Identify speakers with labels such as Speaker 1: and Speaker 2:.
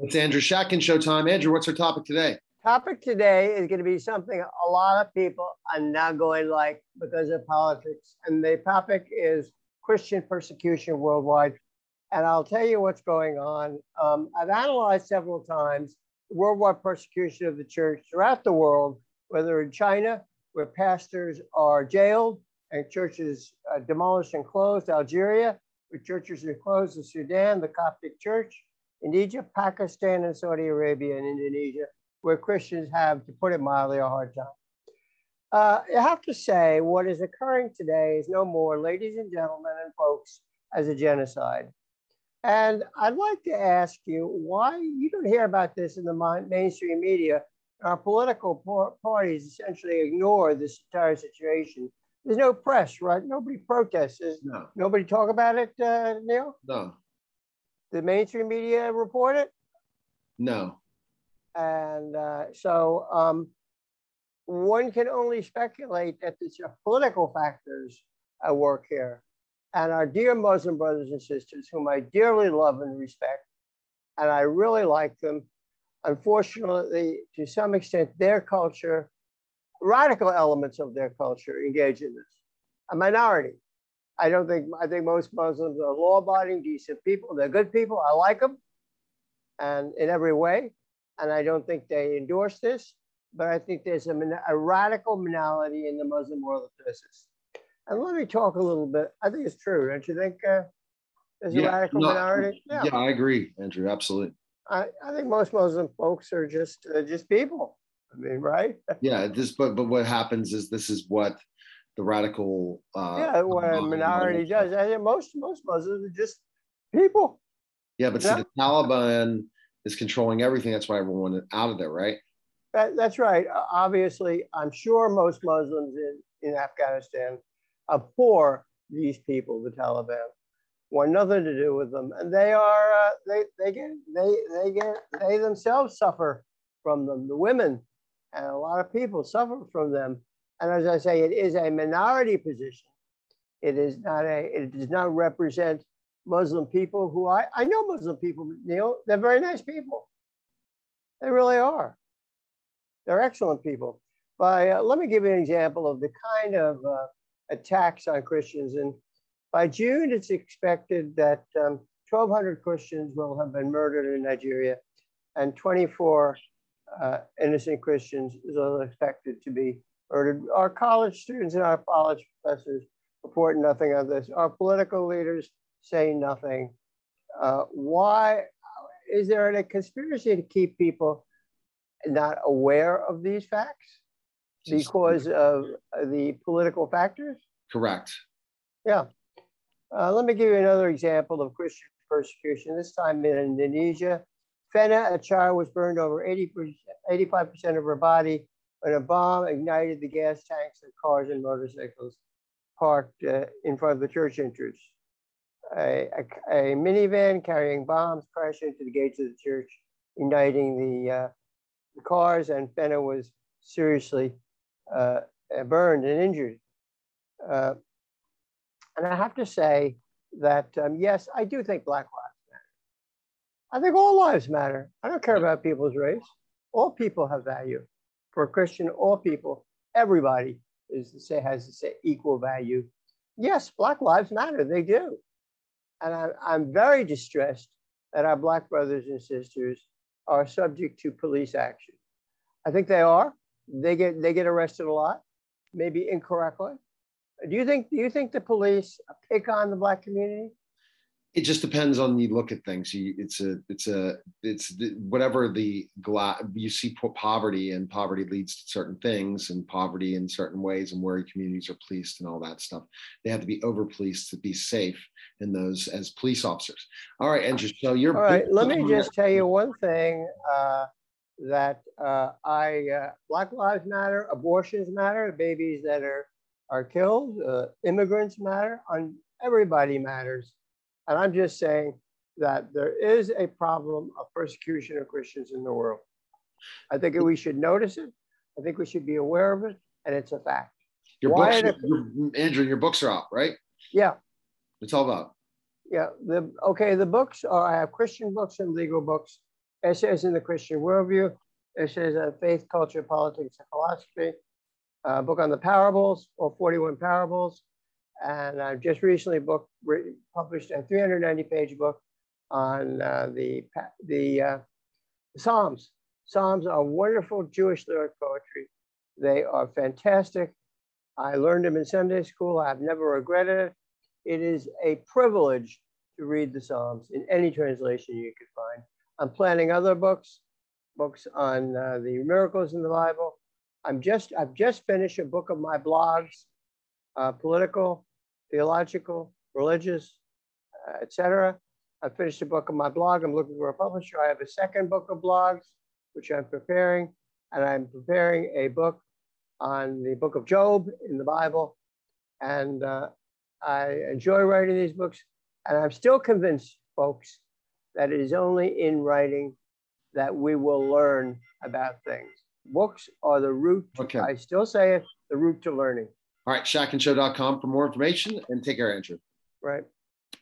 Speaker 1: It's Andrew Schatkin Showtime. Andrew, what's our topic today?
Speaker 2: Topic today is going to be something a lot of people are not going like because of politics. And the topic is Christian persecution worldwide. And I'll tell you what's going on. Um, I've analyzed several times worldwide persecution of the church throughout the world, whether in China, where pastors are jailed and churches demolished and closed, Algeria, where churches are closed in Sudan, the Coptic Church, in Egypt, Pakistan, and Saudi Arabia, and Indonesia, where Christians have, to put it mildly, a hard time. Uh, I have to say, what is occurring today is no more, ladies and gentlemen and folks, as a genocide. And I'd like to ask you why you don't hear about this in the mainstream media. Our political parties essentially ignore this entire situation there's no press, right? Nobody protests.
Speaker 1: no.
Speaker 2: Nobody talk about it, uh, Neil?
Speaker 1: No.
Speaker 2: The mainstream media report it?
Speaker 1: No.
Speaker 2: And uh, so um, one can only speculate that there's political factors at work here. And our dear Muslim brothers and sisters, whom I dearly love and respect, and I really like them, unfortunately, to some extent, their culture radical elements of their culture engage in this. A minority. I don't think, I think most Muslims are law abiding, decent people. They're good people. I like them and in every way. And I don't think they endorse this, but I think there's a, a radical minority in the Muslim world that does this. And let me talk a little bit. I think it's true, don't you think? Uh, there's yeah, a radical no, minority.
Speaker 1: Yeah. yeah, I agree, Andrew. Absolutely.
Speaker 2: I, I think most Muslim folks are just uh, just people. I mean, right?
Speaker 1: yeah, this but but what happens is this is what the radical
Speaker 2: uh, yeah, what a minority does. I most most Muslims are just people.
Speaker 1: Yeah, but yeah. see, the Taliban is controlling everything. That's why everyone is out of there, right?
Speaker 2: That, that's right. Uh, obviously, I'm sure most Muslims in, in Afghanistan abhor these people, the Taliban, want nothing to do with them, and they are uh, they they get they they get they themselves suffer from them. The women and a lot of people suffer from them. And as I say, it is a minority position. It is not a, it does not represent Muslim people who I, I know Muslim people, Neil, they're very nice people. They really are. They're excellent people. But uh, let me give you an example of the kind of uh, attacks on Christians. And by June, it's expected that um, 1,200 Christians will have been murdered in Nigeria and 24 uh, innocent Christians is expected to be murdered. Our college students and our college professors report nothing of this. Our political leaders say nothing. Uh, why is there a conspiracy to keep people not aware of these facts because of the political factors?
Speaker 1: Correct.
Speaker 2: Yeah. Uh, let me give you another example of Christian persecution, this time in Indonesia. Fena, a child, was burned over 80%, 85% of her body when a bomb ignited the gas tanks of cars and motorcycles parked uh, in front of the church entrance. A, a, a, minivan carrying bombs crashed into the gates of the church, igniting the, uh, the cars, and Fena was seriously uh, burned and injured. Uh, and I have to say that, um, yes, I do think Black Lives Matter. I think all lives matter. I don't care about people's race. All people have value. For a Christian, all people, everybody is to say has to say equal value. Yes, Black lives matter. They do. And I, I'm very distressed that our Black brothers and sisters are subject to police action. I think they are. They get they get arrested a lot, maybe incorrectly. Do you think do you think the police pick on the black community?
Speaker 1: It just depends on you look at things. You, it's a, it's a, it's the, whatever the gla- you see poverty and poverty leads to certain things and poverty in certain ways and where communities are policed and all that stuff. They have to be over policed to be safe in those as police officers. All right, Andrew. So you're
Speaker 2: all right. Let me just tell you one thing uh, that uh, I uh, Black Lives Matter, abortions matter, babies that are are killed, uh, immigrants matter, on everybody matters and I'm just saying that there is a problem of persecution of Christians in the world. I think we should notice it. I think we should be aware of it, and it's a fact.
Speaker 1: Your Why books, your, Andrew, your books are out, right?
Speaker 2: Yeah.
Speaker 1: It's all about.
Speaker 2: Yeah. The okay. The books are. I have Christian books and legal books. essays in the Christian worldview, essays on faith, culture, politics, and philosophy, a book on the parables, or 41 parables, and I've just recently book, published a 390 page book on uh, the, the uh, Psalms. Psalms are wonderful Jewish lyric poetry. They are fantastic. I learned them in Sunday school. I've never regretted it. It is a privilege to read the Psalms in any translation you could find. I'm planning other books, books on uh, the miracles in the Bible. I'm just, I've just finished a book of my blogs, uh, political, theological, religious, uh, etc. I finished a book of my blog. I'm looking for a publisher. I have a second book of blogs, which I'm preparing, and I'm preparing a book on the book of Job in the Bible. And uh, I enjoy writing these books. And I'm still convinced, folks, that it is only in writing that we will learn about things. Books are the root, okay. I still say it, the root to learning.
Speaker 1: All right, schatkinshow.com for more information and take care, Andrew.
Speaker 2: Right.